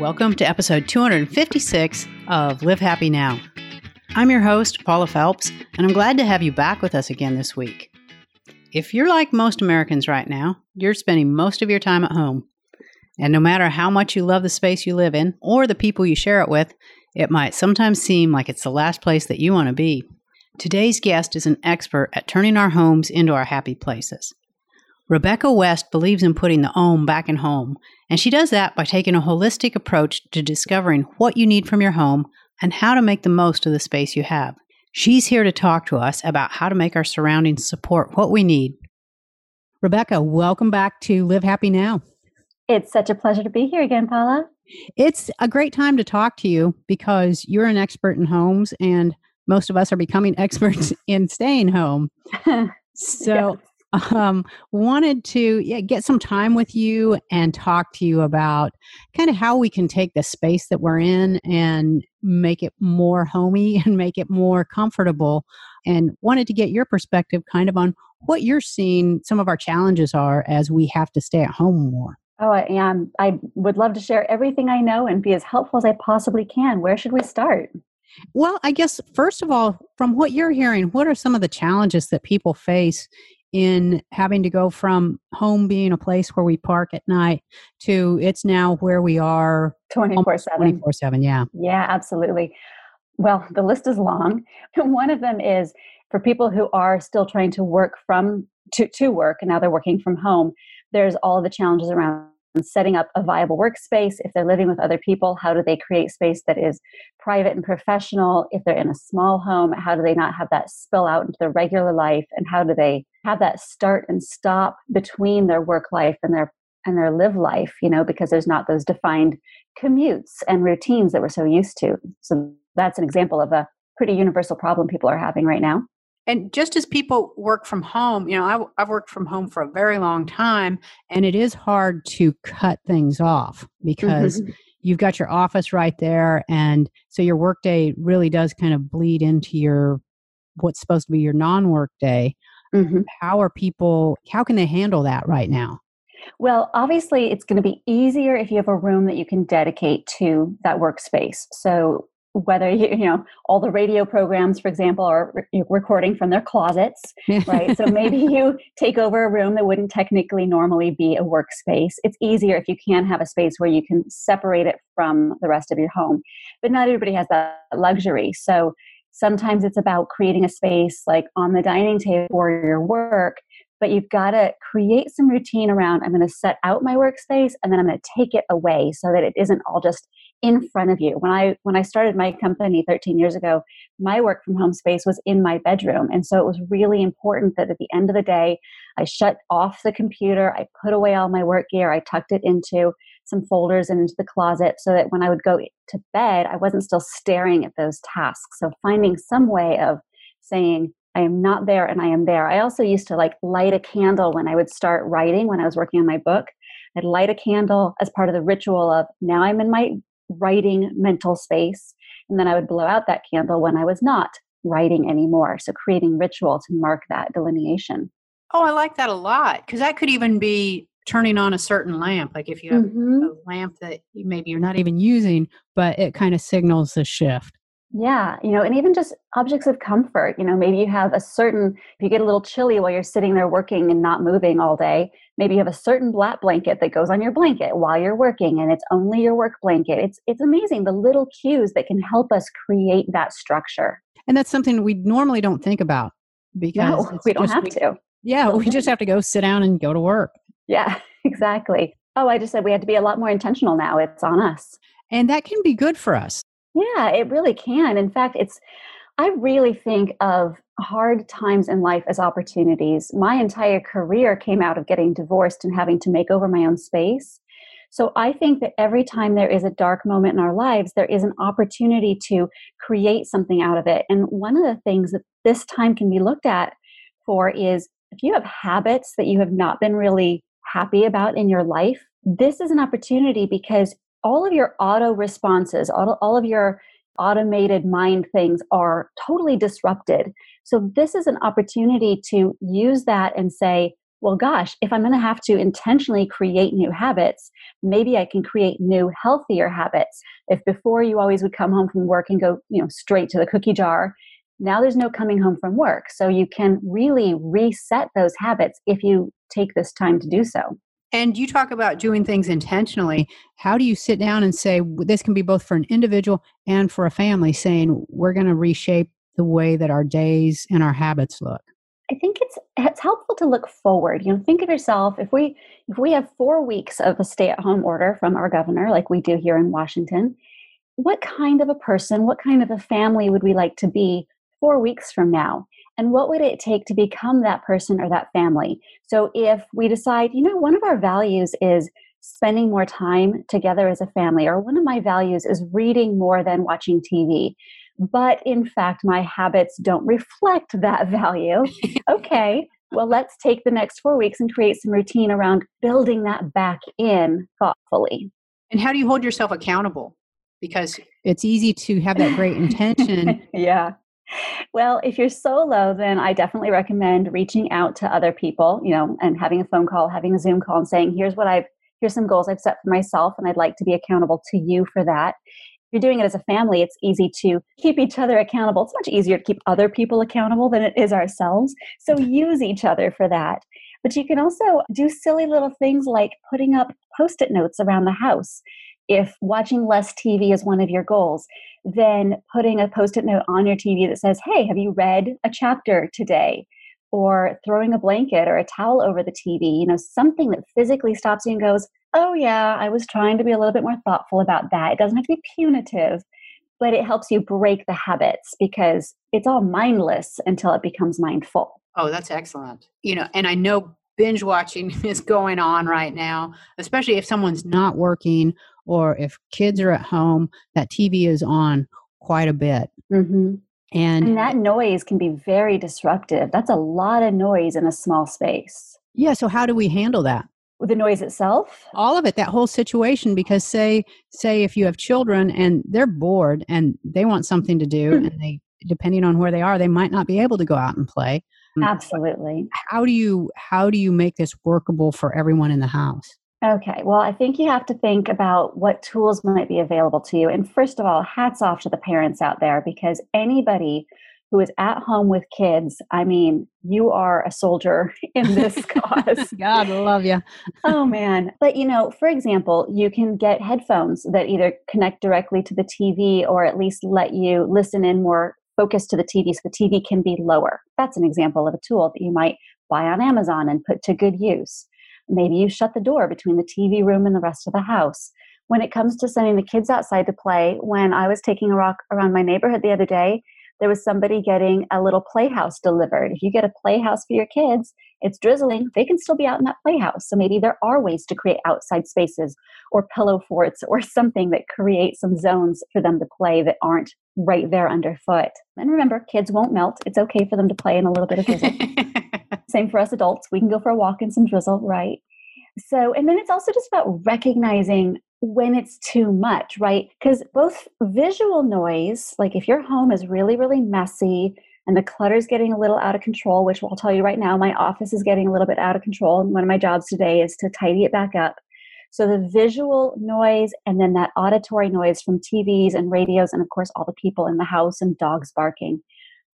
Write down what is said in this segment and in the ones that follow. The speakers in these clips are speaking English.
Welcome to episode 256 of Live Happy Now. I'm your host, Paula Felps, and I'm glad to have you back with us again this week. If you're like most Americans right now, you're spending most of your time at home. And no matter how much you love the space you live in or the people you share it with, it might sometimes seem like it's the last place that you want to be. Today's guest is an expert at turning our homes into our happy places. Rebecca West believes in putting the ohm back in home, and she does that by taking a holistic approach to discovering what you need from your home and how to make the most of the space you have. She's here to talk to us about how to make our surroundings support what we need. Rebecca, welcome back to Live Happy Now. It's such a pleasure to be here again, Paula. It's a great time to talk to you because you're an expert in homes and most of us are becoming experts in staying home. So um, wanted to yeah, get some time with you and talk to you about kind of how we can take the space that we're in and make it more homey and make it more comfortable. And wanted to get your perspective kind of on what you're seeing some of our challenges are as we have to stay at home more. Oh, I am. I would love to share everything I know and be as helpful as I possibly can. Where should we start? Well, I guess first of all, from what you're hearing, what are some of the challenges that people face in having to go from home being a place where we park at night to it's now where we are 24 7. 24 7, yeah. Yeah, absolutely. Well, the list is long. One of them is for people who are still trying to work from to, to work and now they're working from home, there's all the challenges around setting up a viable workspace. If they're living with other people, how do they create space that is private and professional? If they're in a small home, how do they not have that spill out into their regular life? And how do they have that start and stop between their work life and their and their live life, you know, because there's not those defined commutes and routines that we're so used to. So that's an example of a pretty universal problem people are having right now. And just as people work from home, you know, I, have worked from home for a very long time, and it is hard to cut things off because mm-hmm. you've got your office right there. And so your workday really does kind of bleed into your what's supposed to be your non work day. Mm-hmm. How are people, how can they handle that right now? Well, obviously, it's going to be easier if you have a room that you can dedicate to that workspace. So, whether you, you know all the radio programs for example are re- recording from their closets right? So maybe you take over a room that wouldn't technically normally be a workspace. It's easier if you can have a space where you can separate it from the rest of your home. But not everybody has that luxury. So sometimes it's about creating a space like on the dining table for your work but you've got to create some routine around i'm going to set out my workspace and then i'm going to take it away so that it isn't all just in front of you when i when i started my company 13 years ago my work from home space was in my bedroom and so it was really important that at the end of the day i shut off the computer i put away all my work gear i tucked it into some folders and into the closet so that when i would go to bed i wasn't still staring at those tasks so finding some way of saying I am not there and I am there. I also used to like light a candle when I would start writing when I was working on my book. I'd light a candle as part of the ritual of now I'm in my writing mental space. And then I would blow out that candle when I was not writing anymore. So creating ritual to mark that delineation. Oh, I like that a lot because that could even be turning on a certain lamp. Like if you have mm-hmm. a lamp that maybe you're not even using, but it kind of signals the shift. Yeah, you know, and even just objects of comfort. You know, maybe you have a certain, if you get a little chilly while you're sitting there working and not moving all day, maybe you have a certain black blanket that goes on your blanket while you're working and it's only your work blanket. It's it's amazing the little cues that can help us create that structure. And that's something we normally don't think about because no, we don't have we, to. Yeah, we just have to go sit down and go to work. Yeah, exactly. Oh, I just said we have to be a lot more intentional now. It's on us. And that can be good for us yeah, it really can. In fact, it's I really think of hard times in life as opportunities. My entire career came out of getting divorced and having to make over my own space. So I think that every time there is a dark moment in our lives, there is an opportunity to create something out of it. And one of the things that this time can be looked at for is if you have habits that you have not been really happy about in your life, this is an opportunity because all of your auto responses, all, all of your automated mind things are totally disrupted. So, this is an opportunity to use that and say, well, gosh, if I'm going to have to intentionally create new habits, maybe I can create new, healthier habits. If before you always would come home from work and go, you know, straight to the cookie jar, now there's no coming home from work. So you can really reset those habits if you take this time to do so. And you talk about doing things intentionally. How do you sit down and say this can be both for an individual and for a family, saying we're going to reshape the way that our days and our habits look? I think it's it's helpful to look forward. You know, think of yourself if we if we have 4 weeks of a stay-at-home order from our governor like we do here in Washington, what kind of a person, what kind of a family would we like to be 4 weeks from now? And what would it take to become that person or that family? So if we decide, you know, one of our values is spending more time together as a family, or one of my values is reading more than watching TV, but in fact, my habits don't reflect that value. okay, well, let's take the next four weeks and create some routine around building that back in thoughtfully. And how do you hold yourself accountable? Because it's easy to have that great intention. yeah. Well, if you're solo, then I definitely recommend reaching out to other people, you know, and having a phone call, having a Zoom call, and saying, here's what I've, here's some goals I've set for myself, and I'd like to be accountable to you for that. If you're doing it as a family, it's easy to keep each other accountable. It's much easier to keep other people accountable than it is ourselves. So use each other for that. But you can also do silly little things like putting up post it notes around the house. If watching less TV is one of your goals, then putting a post it note on your TV that says, Hey, have you read a chapter today? Or throwing a blanket or a towel over the TV, you know, something that physically stops you and goes, Oh, yeah, I was trying to be a little bit more thoughtful about that. It doesn't have to be punitive, but it helps you break the habits because it's all mindless until it becomes mindful. Oh, that's excellent. You know, and I know binge watching is going on right now, especially if someone's not working or if kids are at home, that TV is on quite a bit. Mm-hmm. And, and that noise can be very disruptive. That's a lot of noise in a small space. Yeah. So, how do we handle that? the noise itself all of it that whole situation because say say if you have children and they're bored and they want something to do mm-hmm. and they depending on where they are they might not be able to go out and play absolutely how do you how do you make this workable for everyone in the house Okay, well, I think you have to think about what tools might be available to you. And first of all, hats off to the parents out there because anybody who is at home with kids, I mean, you are a soldier in this cause. God love you. oh, man. But, you know, for example, you can get headphones that either connect directly to the TV or at least let you listen in more focused to the TV so the TV can be lower. That's an example of a tool that you might buy on Amazon and put to good use. Maybe you shut the door between the TV room and the rest of the house. When it comes to sending the kids outside to play, when I was taking a walk around my neighborhood the other day, there was somebody getting a little playhouse delivered. If you get a playhouse for your kids, it's drizzling, they can still be out in that playhouse. So maybe there are ways to create outside spaces or pillow forts or something that create some zones for them to play that aren't right there underfoot. And remember, kids won't melt. It's okay for them to play in a little bit of drizzle. Same for us adults. We can go for a walk in some drizzle, right? So, and then it's also just about recognizing when it's too much, right? Because both visual noise, like if your home is really, really messy and the clutter is getting a little out of control, which I'll tell you right now, my office is getting a little bit out of control. And one of my jobs today is to tidy it back up. So the visual noise and then that auditory noise from TVs and radios, and of course, all the people in the house and dogs barking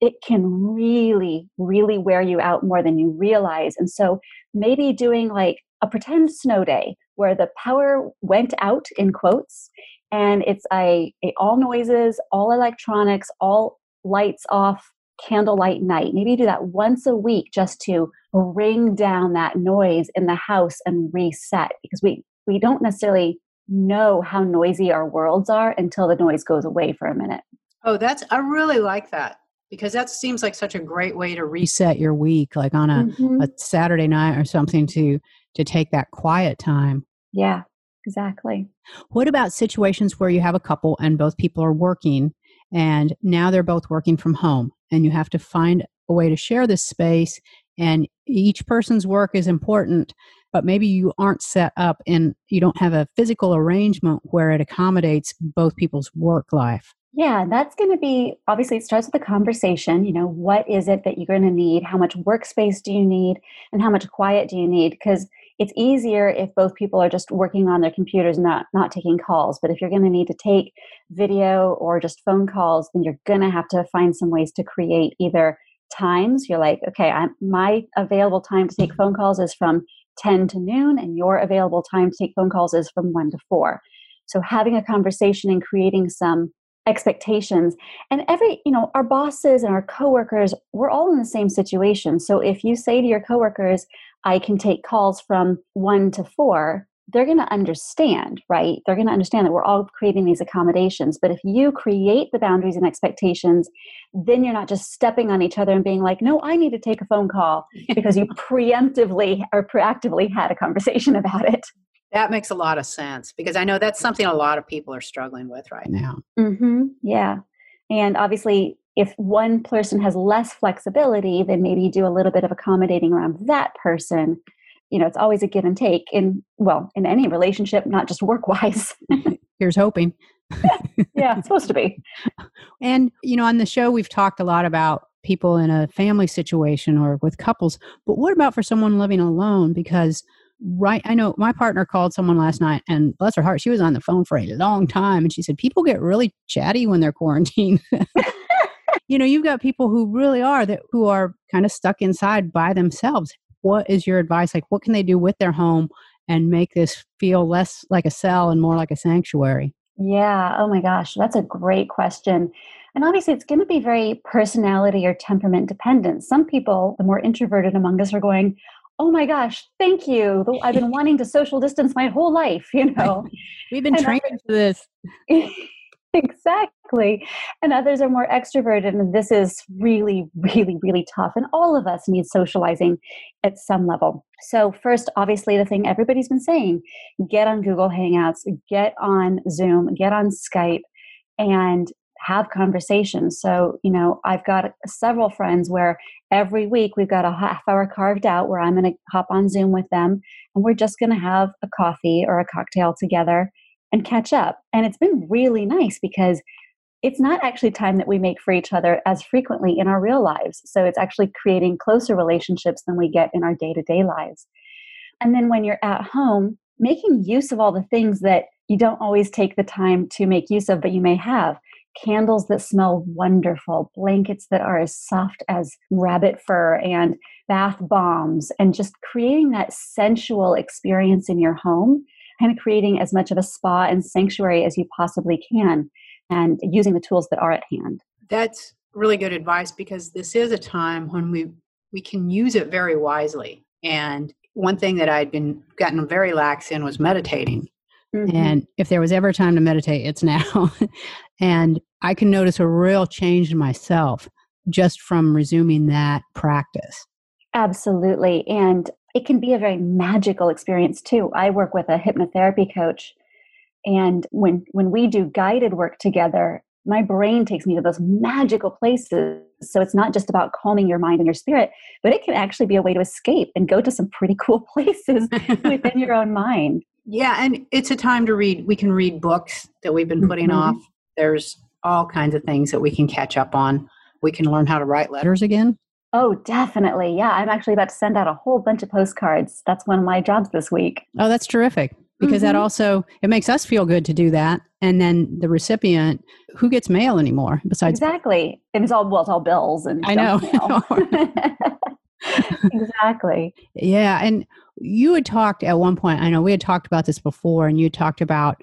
it can really, really wear you out more than you realize. And so maybe doing like a pretend snow day where the power went out in quotes and it's a, a all noises, all electronics, all lights off candlelight night. Maybe do that once a week just to bring down that noise in the house and reset because we we don't necessarily know how noisy our worlds are until the noise goes away for a minute. Oh, that's I really like that because that seems like such a great way to reset your week like on a, mm-hmm. a saturday night or something to to take that quiet time yeah exactly what about situations where you have a couple and both people are working and now they're both working from home and you have to find a way to share this space and each person's work is important but maybe you aren't set up and you don't have a physical arrangement where it accommodates both people's work life Yeah, that's going to be obviously it starts with a conversation. You know, what is it that you're going to need? How much workspace do you need? And how much quiet do you need? Because it's easier if both people are just working on their computers not not taking calls but if you're going to need to take video or just phone calls then you're going to have to find some ways to create either times you're like okay I'm, my available time to take phone calls is from 10 to noon and your available time to take phone calls is from 1 to 4 so having a conversation and creating some expectations and every you know our bosses and our coworkers we're all in the same situation. So if you say to your coworkers i can take calls from 1 to 4 they're going to understand right they're going to understand that we're all creating these accommodations but if you create the boundaries and expectations then you're not just stepping on each other and being like no i need to take a phone call because you preemptively or proactively had a conversation about it that makes a lot of sense because I know that's something a lot of people are struggling with right now. Mm-hmm. Yeah. And obviously, if one person has less flexibility, then maybe do a little bit of accommodating around that person. You know, it's always a give and take in, well, in any relationship, not just work wise. Here's hoping. yeah, it's supposed to be. And, you know, on the show, we've talked a lot about people in a family situation or with couples, but what about for someone living alone? Because right i know my partner called someone last night and bless her heart she was on the phone for a long time and she said people get really chatty when they're quarantined you know you've got people who really are that who are kind of stuck inside by themselves what is your advice like what can they do with their home and make this feel less like a cell and more like a sanctuary yeah oh my gosh that's a great question and obviously, it's going to be very personality or temperament dependent. Some people, the more introverted among us, are going, oh my gosh, thank you. I've been wanting to social distance my whole life, you know. We've been and trained for this. exactly. And others are more extroverted, and this is really, really, really tough. And all of us need socializing at some level. So, first, obviously, the thing everybody's been saying get on Google Hangouts, get on Zoom, get on Skype, and have conversations. So, you know, I've got several friends where every week we've got a half hour carved out where I'm going to hop on Zoom with them and we're just going to have a coffee or a cocktail together and catch up. And it's been really nice because it's not actually time that we make for each other as frequently in our real lives. So it's actually creating closer relationships than we get in our day to day lives. And then when you're at home, making use of all the things that you don't always take the time to make use of, but you may have candles that smell wonderful, blankets that are as soft as rabbit fur, and bath bombs, and just creating that sensual experience in your home, kind of creating as much of a spa and sanctuary as you possibly can, and using the tools that are at hand. That's really good advice because this is a time when we we can use it very wisely. And one thing that I'd been gotten very lax in was meditating. Mm-hmm. And if there was ever time to meditate, it's now. and I can notice a real change in myself just from resuming that practice. Absolutely. And it can be a very magical experience too. I work with a hypnotherapy coach and when when we do guided work together, my brain takes me to those magical places. So it's not just about calming your mind and your spirit, but it can actually be a way to escape and go to some pretty cool places within your own mind. Yeah, and it's a time to read. We can read books that we've been putting mm-hmm. off. There's all kinds of things that we can catch up on. We can learn how to write letters again. Oh, definitely. Yeah, I'm actually about to send out a whole bunch of postcards. That's one of my jobs this week. Oh, that's terrific. Because mm-hmm. that also it makes us feel good to do that. And then the recipient, who gets mail anymore besides Exactly. It's all well, it's all bills and I know. exactly. Yeah. And you had talked at one point, I know we had talked about this before, and you talked about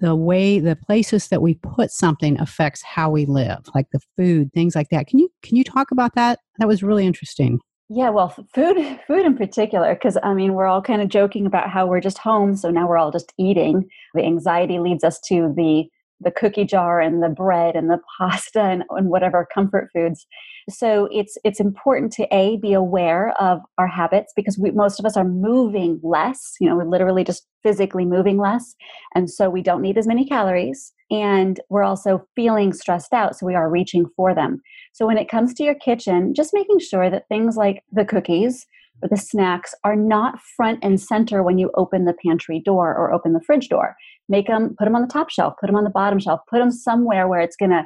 the way the places that we put something affects how we live, like the food, things like that. Can you can you talk about that? That was really interesting. Yeah, well, food, food in particular, because I mean, we're all kind of joking about how we're just home, so now we're all just eating. The anxiety leads us to the the cookie jar and the bread and the pasta and, and whatever comfort foods so it's it's important to a be aware of our habits because we, most of us are moving less you know we're literally just physically moving less and so we don't need as many calories and we're also feeling stressed out so we are reaching for them so when it comes to your kitchen just making sure that things like the cookies or the snacks are not front and center when you open the pantry door or open the fridge door. Make them, put them on the top shelf, put them on the bottom shelf, put them somewhere where it's going to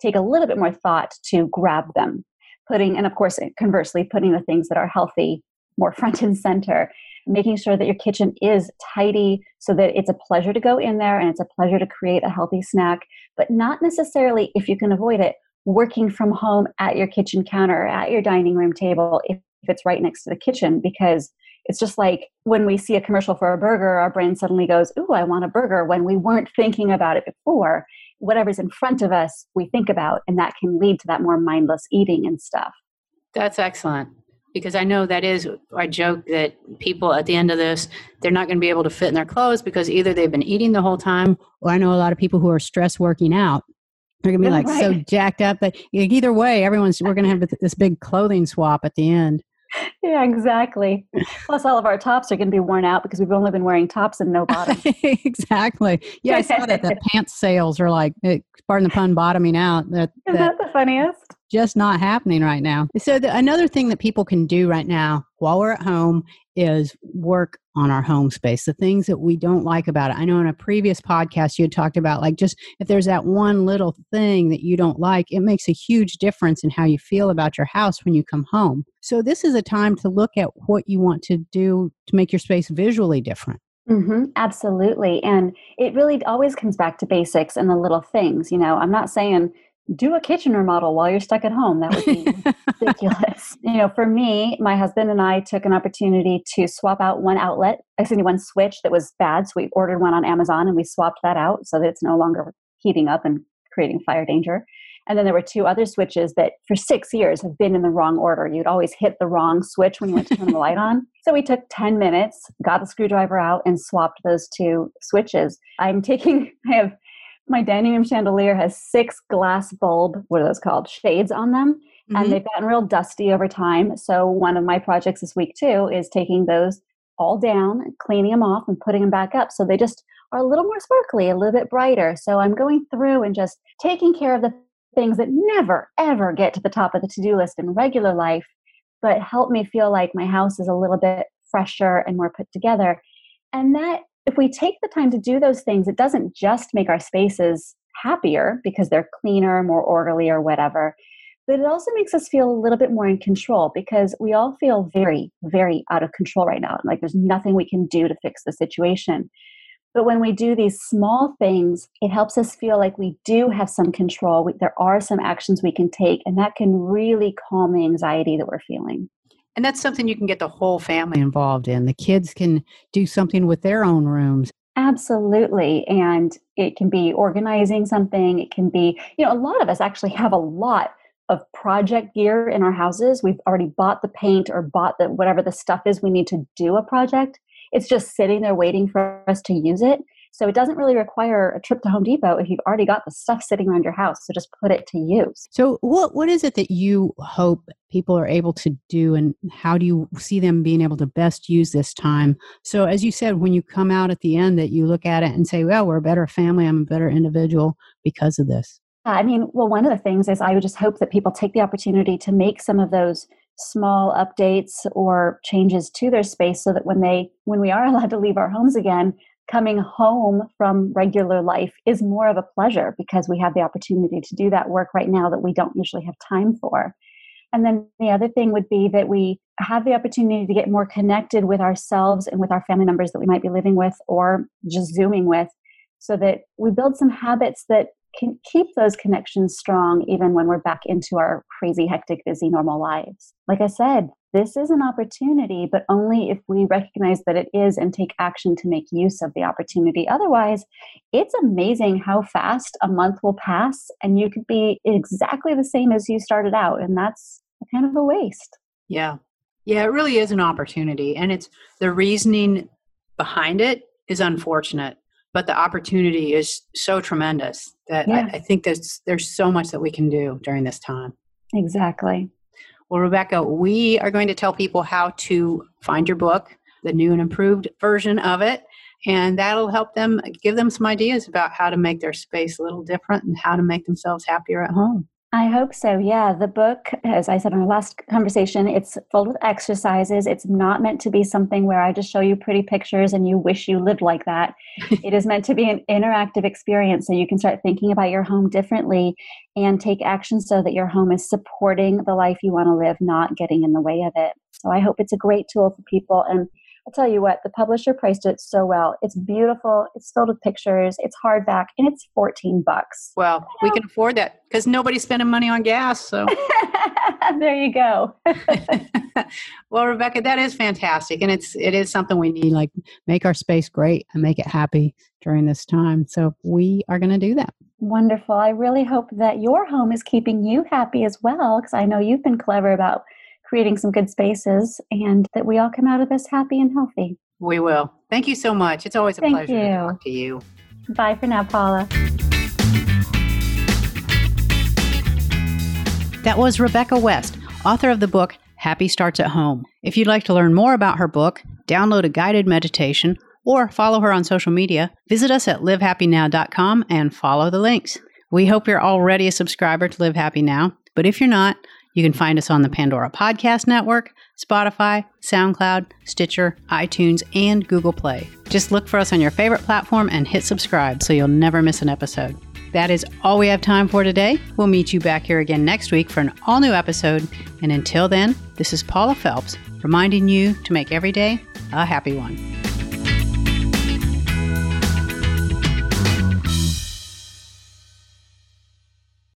take a little bit more thought to grab them. Putting, and of course, conversely, putting the things that are healthy more front and center. Making sure that your kitchen is tidy so that it's a pleasure to go in there and it's a pleasure to create a healthy snack, but not necessarily, if you can avoid it, working from home at your kitchen counter at your dining room table if, if it's right next to the kitchen because it's just like when we see a commercial for a burger, our brain suddenly goes, Ooh, I want a burger when we weren't thinking about it before. Whatever's in front of us, we think about, and that can lead to that more mindless eating and stuff. That's excellent because I know that is I joke that people at the end of this they're not going to be able to fit in their clothes because either they've been eating the whole time or I know a lot of people who are stress working out they're going to be like right. so jacked up but either way everyone's we're going to have this big clothing swap at the end yeah, exactly. Plus, all of our tops are going to be worn out because we've only been wearing tops and no bottoms. exactly. Yeah, I saw that the pants sales are like, eh, pardon the pun, bottoming out. That, Isn't that, that the funniest? Just not happening right now. So, the, another thing that people can do right now while we're at home is work on our home space, the things that we don't like about it. I know in a previous podcast you had talked about like just if there's that one little thing that you don't like, it makes a huge difference in how you feel about your house when you come home. So this is a time to look at what you want to do to make your space visually different. Mm-hmm, absolutely. And it really always comes back to basics and the little things. You know, I'm not saying do a kitchen remodel while you're stuck at home. That would be ridiculous. You know, for me, my husband and I took an opportunity to swap out one outlet, actually one switch that was bad. So we ordered one on Amazon and we swapped that out so that it's no longer heating up and creating fire danger. And then there were two other switches that for six years have been in the wrong order. You'd always hit the wrong switch when you went to turn the light on. So we took 10 minutes, got the screwdriver out, and swapped those two switches. I'm taking, I have my dining room chandelier has six glass bulb, what are those called? Shades on them. Mm-hmm. And they've gotten real dusty over time. So one of my projects this week too is taking those all down, cleaning them off, and putting them back up. So they just are a little more sparkly, a little bit brighter. So I'm going through and just taking care of the things that never, ever get to the top of the to do list in regular life, but help me feel like my house is a little bit fresher and more put together. And that if we take the time to do those things, it doesn't just make our spaces happier because they're cleaner, more orderly, or whatever, but it also makes us feel a little bit more in control because we all feel very, very out of control right now. Like there's nothing we can do to fix the situation. But when we do these small things, it helps us feel like we do have some control. We, there are some actions we can take, and that can really calm the anxiety that we're feeling. And that's something you can get the whole family involved in. The kids can do something with their own rooms. Absolutely. And it can be organizing something. It can be, you know, a lot of us actually have a lot of project gear in our houses. We've already bought the paint or bought the whatever the stuff is we need to do a project. It's just sitting there waiting for us to use it. So it doesn't really require a trip to Home Depot if you've already got the stuff sitting around your house. So just put it to use. So what what is it that you hope people are able to do and how do you see them being able to best use this time? So as you said when you come out at the end that you look at it and say, well, we're a better family, I'm a better individual because of this. I mean, well, one of the things is I would just hope that people take the opportunity to make some of those small updates or changes to their space so that when they when we are allowed to leave our homes again coming home from regular life is more of a pleasure because we have the opportunity to do that work right now that we don't usually have time for. And then the other thing would be that we have the opportunity to get more connected with ourselves and with our family members that we might be living with or just Zooming with so that we build some habits that can keep those connections strong even when we're back into our crazy, hectic, busy, normal lives. Like I said, this is an opportunity, but only if we recognize that it is and take action to make use of the opportunity. Otherwise, it's amazing how fast a month will pass and you could be exactly the same as you started out. And that's kind of a waste. Yeah. Yeah, it really is an opportunity. And it's the reasoning behind it is unfortunate but the opportunity is so tremendous that yeah. I, I, think there's there's so much that we can do during this time. Exactly. Well, Rebecca, we are going to tell people how to find your book, the new and improved version of it, and that'll help them give them some ideas about how to make their space a little different and how to make themselves happier at home. I hope so. Yeah. The book, as I said in our last conversation, it's filled with exercises. It's not meant to be something where I just show you pretty pictures and you wish you lived like that. it is meant to be an interactive experience so you can start thinking about your home differently and take action so that your home is supporting the life you want to live, not getting in the way of it. So I hope it's a great tool for people. And I'll tell you what, the publisher priced it so well. It's beautiful, it's filled with pictures, it's hardback, and it's 14 bucks. Well, we can afford that because nobody's spending money on gas. So there you go. well, Rebecca, that is fantastic. And it's it is something we need, like make our space great and make it happy during this time. So we are gonna do that. Wonderful. I really hope that your home is keeping you happy as well, because I know you've been clever about creating some good spaces and that we all come out of this happy and healthy. We will. Thank you so much. It's always a Thank pleasure you. to talk to you. Bye for now, Paula. That was Rebecca West, author of the book Happy Starts at Home. If you'd like to learn more about her book, download a guided meditation, or follow her on social media, visit us at livehappynow.com and follow the links. We hope you're already a subscriber to Live Happy Now, but if you're not, you can find us on the Pandora Podcast Network, Spotify, SoundCloud, Stitcher, iTunes, and Google Play. Just look for us on your favorite platform and hit subscribe so you'll never miss an episode. That is all we have time for today. We'll meet you back here again next week for an all new episode. And until then, this is Paula Felps reminding you to make every day a happy one.